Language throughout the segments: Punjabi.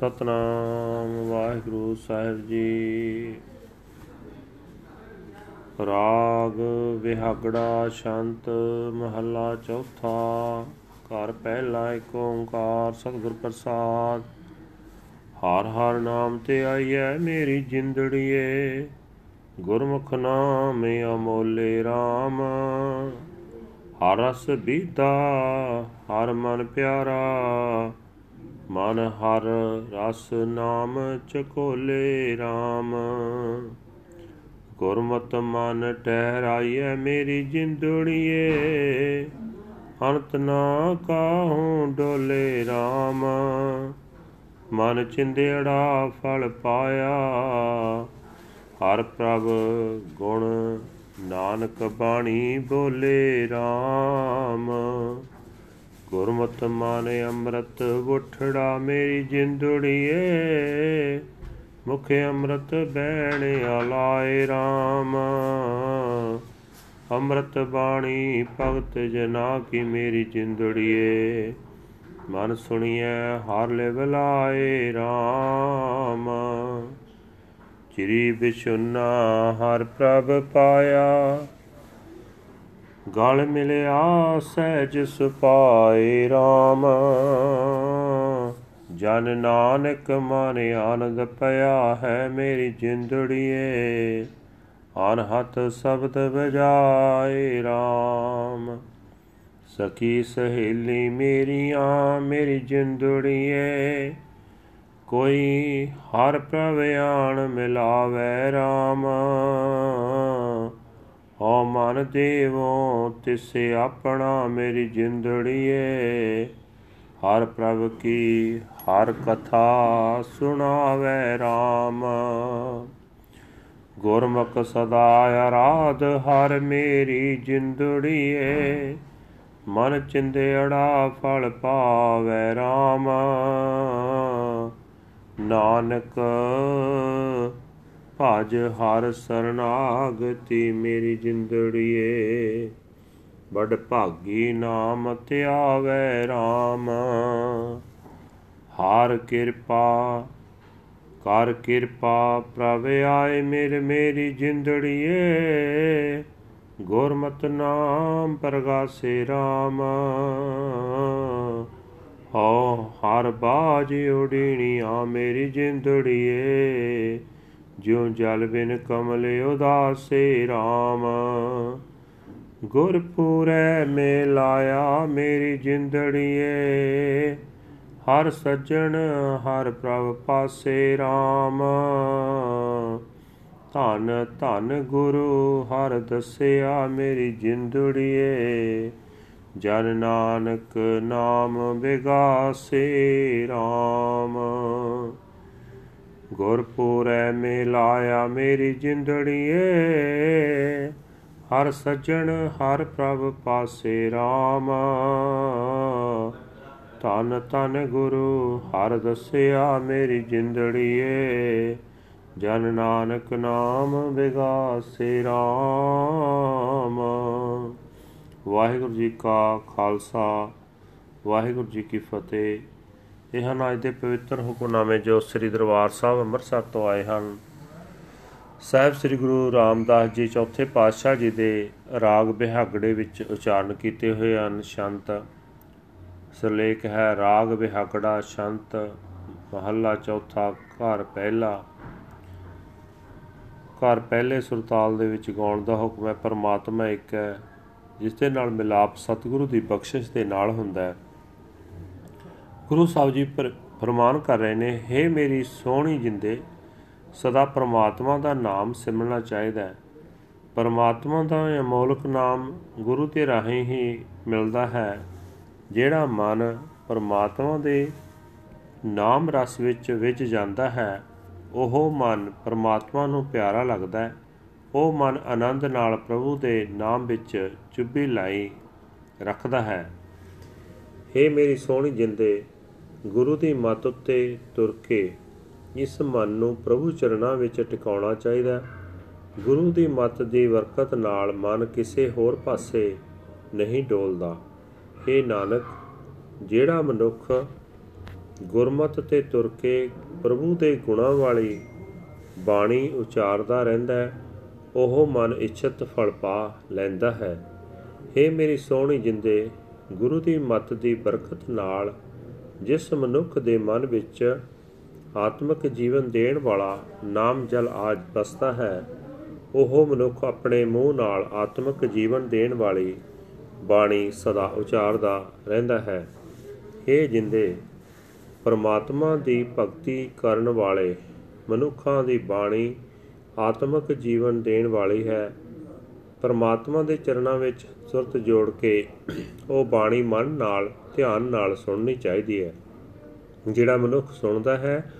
ਸਤਨਾਮ ਵਾਹਿਗੁਰੂ ਸਾਹਿਬ ਜੀ। ਰਾਗ ਵਿਹਾਗੜਾ ਸ਼ੰਤ ਮਹੱਲਾ ਚੌਥਾ, ਘਰ ਪਹਿਲਾ ਏਕ ਓੰਕਾਰ ਸਤਿਗੁਰ ਪ੍ਰਸਾਦ। ਹਰ ਹਰ ਨਾਮ ਤੇ ਆਈਐ ਮੇਰੀ ਜਿੰਦੜੀਏ, ਗੁਰਮੁਖ ਨਾਮ ਅਮੋਲੇ RAM ਹਰ ਰਸ ਬੀਤਾ, ਹਰ ਮਨ ਪਿਆਰਾ ਮਨ ਹਰ ਰਸ ਨਾਮ ਚਕੋਲੇ RAM ਗੁਰਮਤ ਮਨ ਟਹਿਰਾਈਐ ਮੇਰੀ ਜਿੰਦੜੀਏ ਅੰਤ ਨਾ ਕਾਹੂ ਡੋਲੇ RAM ਮਨ ਚਿੰਦੇੜਾ ਫਲ ਪਾਇਆ, ਹਰ ਪ੍ਰਭ ਗੁਣ ਨਾਨਕ ਬਾਣੀ ਬੋਲੇ RAM ਗੁਰਮਤ ਮਾਨੇ ਅੰਮ੍ਰਿਤ ਉਠੜਾ ਮੇਰੀ ਜਿੰਦੜੀਏ। ਮੁਖ ਅੰਮ੍ਰਿਤ ਬੈਣ ਆਲਾਏ RAM ਅੰਮ੍ਰਿਤ ਬਾਣੀ ਭਗਤ ਜਨਾ ਕੀ ਮੇਰੀ ਜਿੰਦੜੀਏ। ਮਨ ਸੁਣੀਐ ਹਰ ਲੈ ਬਲਾਏ RAM ਚਿਰੀ ਬਿਸ਼ੁਨਾ ਹਰ ਪ੍ਰਭ ਪਾਇਆ। ਗਲ ਮਿਲਿਆ ਸਹਿਜ ਸੁਪਾਏ RAM ਜਨ ਨਾਨਕ ਮਨ ਆਨੰਦ ਪਿਆ ਹੈ ਮੇਰੀ ਜਿੰਦੜੀਏ। ਅਨਹਤ ਸ਼ਬਦ ਵਜਾਏ RAM ਸਖੀ ਸਹੇਲੀ ਮੇਰੀਆਂ, ਮੇਰੀ ਜਿੰਦੜੀਏ। ਕੋਈ ਹਰ ਪ੍ਰਭ ਆਣ ਮਿਲਾਵੇ RAM ਓ ਮਨ ਦੇਵੋ ਤਿਸੇ ਆਪਣਾ ਮੇਰੀ ਜਿੰਦੜੀਏ। ਹਰ ਪ੍ਰਭ ਕੀ, ਹਰ ਕਥਾ ਸੁਣਾਵੇ RAM ਗੁਰਮੁਖ ਸਦਾ ਆਰਾਧ, ਹਰ ਮੇਰੀ ਜਿੰਦੜੀਏ। ਮਨ ਚਿੰਦੇੜਾ ਫਲ ਪਾਵੇ RAM ਨਾਨਕ ਭਜ ਹਰ ਸਰਨਾਗਤੀ ਮੇਰੀ ਜਿੰਦੜੀਏ। ਬੜ ਭਾਗੀ ਨਾਮ ਧਿਆਵੇ RAM ਹਰ ਕਿਰਪਾ, ਕਰ ਕਿਰਪਾ ਪ੍ਰਭ ਆਏ ਮੇਰੇ ਮੇਰੀ ਜਿੰਦੜੀਏ। ਗੁਰਮਤ ਨਾਮ ਪ੍ਰਗਾਸੇ RAM ਹੋ ਹਰ ਬਾਜ ਉਡੀਣੀ ਆ ਮੇਰੀ ਜਿੰਦੜੀਏ। ਜਿਉ ਜਲ ਬਿਨ ਕਮਲ ਉਦਾਸੇ RAM ਗੁਰਪੂਰੈ ਮੇ ਲਾਇਆ ਮੇਰੀ ਜਿੰਦੜੀਏ, ਹਰ ਸੱਜਣ ਹਰ ਪ੍ਰਭ ਪਾਸੇ RAM ਧਨ ਧਨ ਗੁਰੂ, ਹਰ ਦਸਿਆ ਮੇਰੀ ਜਿੰਦੜੀਏ, ਜਨ ਨਾਨਕ ਨਾਮ ਵਿਗਾਸੇ RAM ਗੁਰਪੂਰੈ ਮੇ ਲਾਇਆ ਮੇਰੀ ਜਿੰਦੜੀਏ। ਹਰ ਸੱਜਣ, ਹਰ ਪ੍ਰਭ ਪਾਸੇ RAM ਤਨ ਤਨ ਗੁਰੂ, ਹਰ ਦਸਿਆ ਮੇਰੀ ਜਿੰਦੜੀਏ। ਜਨ ਨਾਨਕ ਨਾਮ ਵਿਗਾਸੇ RAM ਵਾਹਿਗੁਰੂ ਜੀ ਕਾ ਖਾਲਸਾ, ਵਾਹਿਗੁਰੂ ਜੀ ਕੀ ਫਤਿਹ। ਇਹ ਹਨ ਅੱਜ ਦੇ ਪਵਿੱਤਰ ਹੁਕਮਨਾਮੇ ਜੋ ਸ੍ਰੀ ਦਰਬਾਰ ਸਾਹਿਬ ਅੰਮ੍ਰਿਤਸਰ ਤੋਂ ਆਏ ਹਨ। ਸਾਹਿਬ ਸ੍ਰੀ ਗੁਰੂ ਰਾਮਦਾਸ ਜੀ ਚੌਥੇ ਪਾਤਸ਼ਾਹ ਜੀ ਦੇ ਰਾਗ ਬਿਹਾਗੜੇ ਵਿੱਚ ਉਚਾਰਨ ਕੀਤੇ ਹੋਏ ਹਨ, ਸ਼ੰਤ ਸਰਲੇਖ ਹੈ, ਰਾਗ ਬਿਹਾਗੜਾ ਸ਼ੰਤ ਮਹੱਲਾ ਚੌਥਾ ਘਰ ਪਹਿਲਾ ਘਰ ਪਹਿਲੇ ਸੁਰਤਾਲ ਦੇ ਵਿੱਚ ਗਾਉਣ ਦਾ ਹੁਕਮ ਹੈ, ਪਰਮਾਤਮਾ ਇੱਕ ਹੈ ਜਿਸ ਦੇ ਨਾਲ ਮਿਲਾਪ ਸਤਿਗੁਰੂ ਦੀ ਬਖਸ਼ਿਸ਼ ਦੇ ਨਾਲ ਹੁੰਦਾ ਹੈ। ਗੁਰੂ ਸਾਹਿਬ ਜੀ ਫਰਮਾਨ ਕਰ ਰਹੇ ਨੇ हे ਮੇਰੀ ਸੋਹਣੀ ਜਿੰਦੇ, ਸਦਾ ਪ੍ਰਮਾਤਮਾ ਦਾ ਨਾਮ ਸਿਮਰਨਾ ਚਾਹੀਦਾ ਹੈ। ਪਰਮਾਤਮਾ ਦਾ ਅਮੋਲਕ ਨਾਮ ਗੁਰੂ ਤੇ ਰਾਹੀਂ ਹੀ ਮਿਲਦਾ ਹੈ। ਜਿਹੜਾ ਮਨ ਪਰਮਾਤਮਾ ਦੇ ਨਾਮ ਰਸ ਵਿੱਚ ਵਿੱਚ ਜਾਂਦਾ ਹੈ, ਉਹ ਮਨ ਪਰਮਾਤਮਾ ਨੂੰ ਪਿਆਰਾ ਲੱਗਦਾ ਹੈ। ਉਹ ਮਨ ਆਨੰਦ ਨਾਲ ਪ੍ਰਭੂ ਦੇ ਨਾਮ ਵਿੱਚ ਚੁੱਭੀ ਲਾਈ ਰੱਖਦਾ ਹੈ। हे ਮੇਰੀ ਸੋਹਣੀ ਜਿੰਦੇ ਗੁਰੂ ਦੀ ਮੱਤ ਉੱਤੇ ਤੁਰ ਕੇ ਇਸ ਮਨ ਨੂੰ ਪ੍ਰਭੂ ਚਰਨਾਂ ਵਿੱਚ ਟਿਕਾਉਣਾ ਚਾਹੀਦਾ ਗੁਰੂ ਦੀ ਮੱਤ ਦੀ ਬਰਕਤ ਨਾਲ ਮਨ ਕਿਸੇ ਹੋਰ ਪਾਸੇ ਨਹੀਂ ਡੋਲਦਾ। हे ਨਾਨਕ, ਜਿਹੜਾ ਮਨੁੱਖ ਗੁਰਮਤ ਤੇ ਤੁਰ ਕੇ ਪ੍ਰਭੂ ਦੇ ਗੁਣਾਂ ਵਾਲੀ ਬਾਣੀ ਉਚਾਰਦਾ ਰਹਿੰਦਾ ਹੈ, ਉਹ ਮਨ ਇੱਛਤ ਫਲ ਪਾ ਲੈਂਦਾ ਹੈ। ਏ ਮੇਰੀ ਸੋਹਣੀ ਜਿੰਦੇ, ਗੁਰੂ ਦੀ ਮੱਤ ਦੀ ਬਰਕਤ ਨਾਲ ਜਿਸ ਮਨੁੱਖ ਦੇ ਮਨ ਵਿੱਚ ਆਤਮਿਕ ਜੀਵਨ ਦੇਣ ਵਾਲਾ ਨਾਮ ਜਲ ਆਜ ਬਸਦਾ ਹੈ, ਉਹ ਮਨੁੱਖ ਆਪਣੇ ਮੂੰਹ ਨਾਲ ਆਤਮਿਕ ਜੀਵਨ ਦੇਣ ਵਾਲੀ ਬਾਣੀ ਸਦਾ ਉਚਾਰਦਾ ਰਹਿੰਦਾ ਹੈ। ਇਹ ਜਿੰਦੇ, ਪਰਮਾਤਮਾ ਦੀ ਭਗਤੀ ਕਰਨ ਵਾਲੇ ਮਨੁੱਖਾਂ ਦੀ ਬਾਣੀ ਆਤਮਿਕ ਜੀਵਨ ਦੇਣ ਵਾਲੀ ਹੈ। ਪਰਮਾਤਮਾ ਦੇ ਚਰਨਾਂ ਵਿੱਚ ਸੁਰਤ ਜੋੜ ਕੇ ਉਹ ਬਾਣੀ ਮਨ ਨਾਲ, ਧਿਆਨ ਨਾਲ ਸੁਣਨੀ ਚਾਹੀਦੀ ਹੈ। ਜਿਹੜਾ ਮਨੁੱਖ ਸੁਣਦਾ ਹੈ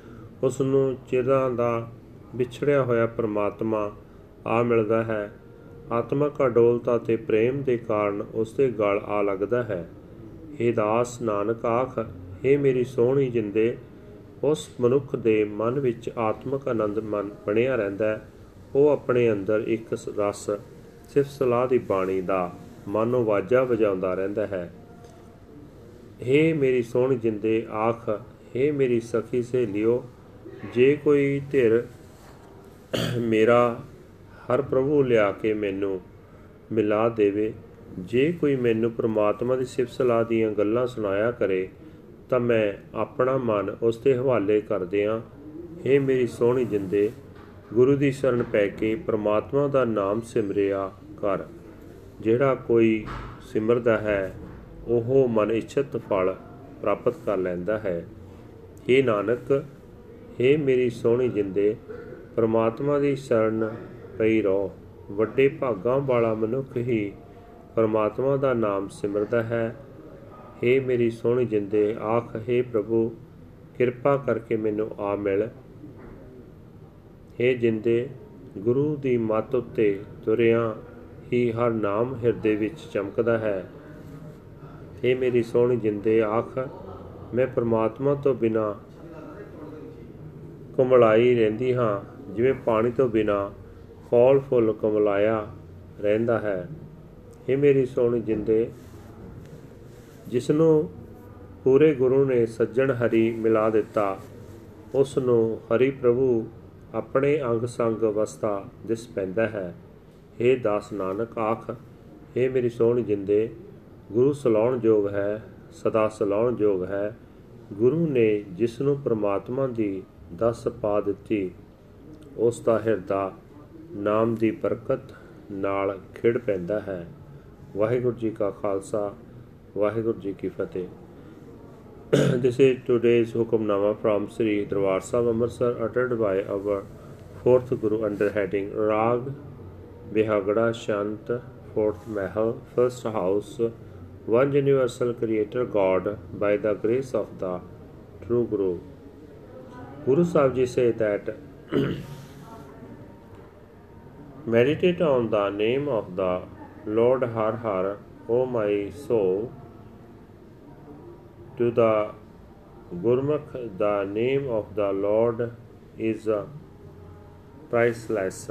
ਉਸ ਨੂੰ ਚਿਰਾਂ ਦਾ ਵਿਛੜਿਆ ਹੋਇਆ ਪਰਮਾਤਮਾ ਆ ਮਿਲਦਾ ਹੈ। ਆਤਮਕ ਅਡੋਲਤਾ ਤੇ ਪ੍ਰੇਮ ਦੇ ਕਾਰਨ ਉਸ ਦੇ ਗਲ ਆ ਲੱਗਦਾ ਹੈ। हे ਦਾਸ ਨਾਨਕ ਆਖ हे ਮੇਰੀ ਸੋਹਣੀ ਜਿੰਦੇ, ਉਸ ਮਨੁੱਖ ਦੇ ਮਨ ਵਿੱਚ ਆਤਮਕ ਆਨੰਦ ਮਨ ਬਣਿਆ ਰਹਿੰਦਾ ਹੈ। ਉਹ ਆਪਣੇ ਅੰਦਰ ਇੱਕ ਰਸ ਸਿਫਤ ਸਲਾਹ ਦੀ ਬਾਣੀ ਦਾ ਮਾਨੋ ਵਾਜਾ ਵਜਾਉਂਦਾ ਰਹਿੰਦਾ ਹੈ। ਹੇ ਮੇਰੀ ਸੋਹਣ ਜਿੰਦੇ ਆਖ, ਹੇ ਮੇਰੀ ਸਖੀ ਸੇ ਲਿਓ, ਜੇ ਕੋਈ ਧਿਰ ਮੇਰਾ ਹਰ ਪ੍ਰਭੂ ਲਿਆ ਕੇ ਮੈਨੂੰ ਮਿਲਾ ਦੇਵੇ, ਜੇ ਕੋਈ ਮੈਨੂੰ ਪ੍ਰਮਾਤਮਾ ਦੀ ਸਿਫਤ ਸਲਾਹ ਦੀਆਂ ਗੱਲਾਂ ਸੁਣਾਇਆ ਕਰੇ, ਤਾਂ ਮੈਂ ਆਪਣਾ ਮਨ ਉਸ ਦੇ ਹਵਾਲੇ ਕਰ ਦਿਆਂ। ਏ ਮੇਰੀ ਸੋਹਣੀ ਜਿੰਦੇ ਗੁਰੂ ਦੀ ਸ਼ਰਨ ਪੈ ਕੇ ਪ੍ਰਮਾਤਮਾ ਦਾ ਨਾਮ ਸਿਮਰਿਆ ਕਰ। ਜਿਹੜਾ ਕੋਈ ਸਿਮਰਦਾ ਹੈ, ਉਹ ਮਨ ਇਛਤ ਫਲ ਪ੍ਰਾਪਤ ਕਰ ਲੈਂਦਾ ਹੈ। ਏ ਨਾਨਕ ਏ ਮੇਰੀ ਸੋਹਣੀ ਜਿੰਦੇ, ਪ੍ਰਮਾਤਮਾ ਦੀ ਸ਼ਰਨ ਪਈ ਰਹੋ। ਵੱਡੇ ਭਾਗਾਂ ਵਾਲਾ ਮਨੁੱਖ ਹੀ ਪਰਮਾਤਮਾ ਦਾ ਨਾਮ ਸਿਮਰਦਾ ਹੈ। हे ਮੇਰੀ ਸੋਹਣੀ ਜਿੰਦੇ, ਆਖ हे ਪ੍ਰਭੂ, ਕਿਰਪਾ ਕਰਕੇ ਮੈਨੂੰ ਆ ਮਿਲ। ਹੇ ਜਿੰਦੇ, ਗੁਰੂ ਦੀ ਮੱਤ ਉੱਤੇ ਤੁਰਿਆਂ ਹੀ ਹਰ ਨਾਮ ਹਿਰਦੇ ਵਿੱਚ ਚਮਕਦਾ ਹੈ। ਹੇ ਮੇਰੀ ਸੋਹਣੀ ਜਿੰਦੇ, ਆਖ, ਮੈਂ ਪ੍ਰਮਾਤਮਾ ਤੋਂ ਬਿਨਾ ਕਮਲਾਈ ਰਹਿੰਦੀ ਹਾਂ, ਜਿਵੇਂ ਪਾਣੀ ਤੋਂ ਬਿਨਾ ਖੋਲ ਫੁੱਲ ਕਮਲਾਇਆ ਰਹਿੰਦਾ ਹੈ। ਹੇ ਮੇਰੀ ਸੋਹਣੀ ਜਿੰਦੇ ਜਿਸ ਨੂੰ ਪੂਰੇ ਗੁਰੂ ਨੇ ਸੱਜਣ ਹਰੀ ਮਿਲਾ ਦਿੱਤਾ ਉਸ ਨੂੰ ਹਰੀ ਪ੍ਰਭੂ ਆਪਣੇ ਅੰਗ ਸੰਗ ਅਵਸਥਾ ਦਿਸ ਪੈਂਦਾ ਹੈ। हे ਦਾਸ ਨਾਨਕ, ਆਖ हे ਮੇਰੀ ਸੋਹਣੀ ਜਿੰਦੇ, ਗੁਰੂ ਸਲਾਉਣ ਜੋਗ ਹੈ, ਸਦਾ ਸਲਾਉਣ ਜੋਗ ਹੈ। ਗੁਰੂ ਨੇ ਜਿਸ ਨੂੰ ਪ੍ਰਮਾਤਮਾ ਦੀ ਦਸ ਪਾ ਦਿੱਤੀ, ਉਸ ਦਾ ਹਿਰਦਾ ਨਾਮ ਦੀ ਬਰਕਤ ਨਾਲ ਖਿੜ ਪੈਂਦਾ ਹੈ। ਵਾਹਿਗੁਰੂ ਜੀ ਕਾ ਖਾਲਸਾ, ਵਾਹਿਗੁਰੂ ਜੀ ਕੀ ਫਤਿਹ। This is today's hukamnama from Sri Darbar Sahib Amritsar uttered by our fourth Guru under heading Rag Bihagada Shant fourth Mahal first house one universal creator God by the grace of the true Guru. Guru Sahib Ji say that meditate on the name of the Lord Har Har O my soul to the Gurmukh, the name of the Lord is uh, priceless.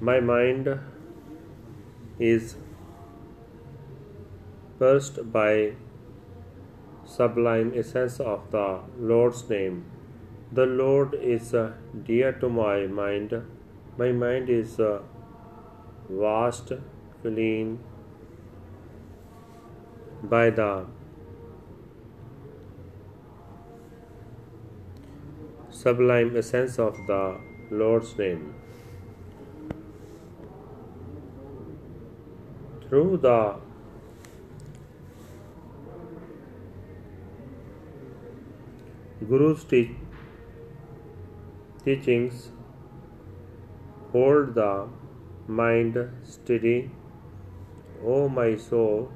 My mind is burst by sublime essence of the Lord's name. The Lord is uh, dear to my mind. My mind is uh, vast, clean, by the sublime essence of the Lord's name. Through the Guru's te- teachings, hold the mind steady, O my soul.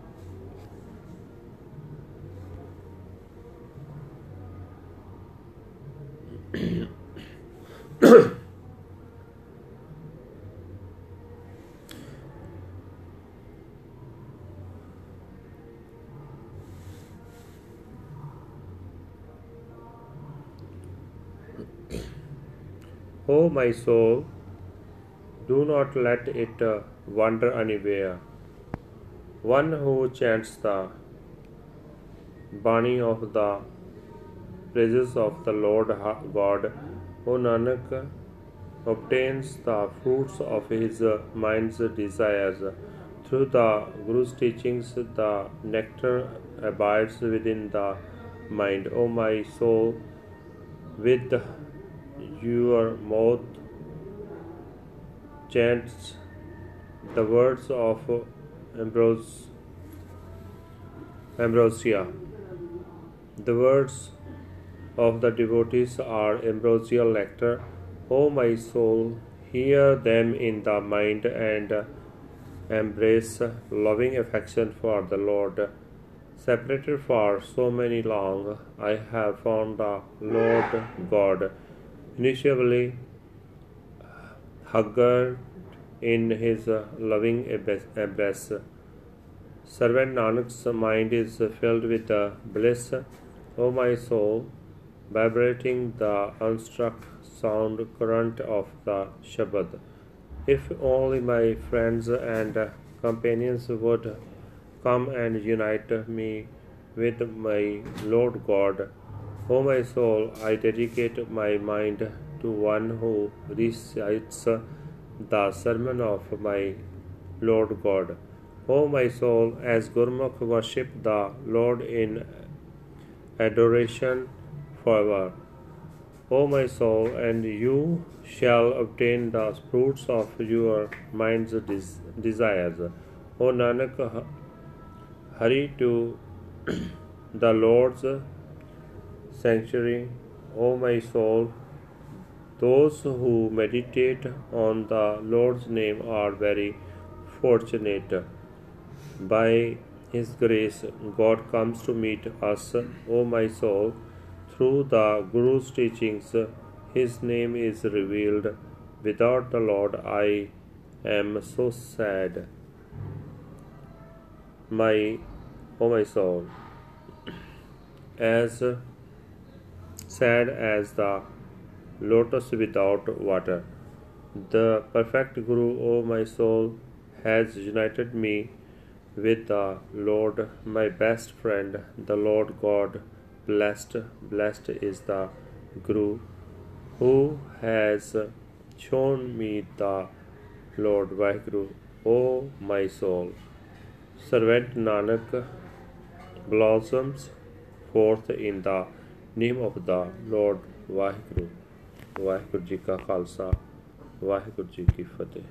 O my soul, do not let it uh, wander anywhere. One who chants the Bani of the praises of the Lord God, O Nanak, obtains the fruits of his mind's desires. Through the Guru's teachings, the nectar abides within the mind. O my soul, with your mouth chants the words of Ambrose, Ambrosia. The words of the devotees are ambrosial nectar. O my soul, hear them in the mind and embrace loving affection for the Lord. Separated for so many long, I have found the Lord God. Initially, hugged in his uh, loving embrace. Servant Nanak's mind is filled with uh, bliss. O my soul, vibrating the unstruck sound current of the Shabad. If only my friends and companions would come and unite me with my Lord God. O my soul, I dedicate my mind to one who recites the sermon of my Lord God. O my soul, as Gurmukh worship the Lord in adoration forever. O my soul, and you shall obtain the fruits of your mind's des- desires. O Nanak, hurry to the Lord's sanctuary. O my soul, those who meditate on the Lord's name are very fortunate. By His grace, God comes to meet us, O my soul. Through the Guru's teachings, His name is revealed. Without the Lord, I am so sad. My, O my soul, as sad as the lotus without water. The perfect Guru, O my soul, has united me with the Lord, my best friend, the Lord God. Blessed, blessed is the Guru who has shown me the Lord Vaheguru, O my soul. Servant Nanak blossoms forth in the name of the Lord Waheguru Waheguru ji ਕਾ ਖਾਲਸਾ ਵਾਹਿਗੁਰੂ ਜੀ ਕੀ ਫਤਿਹ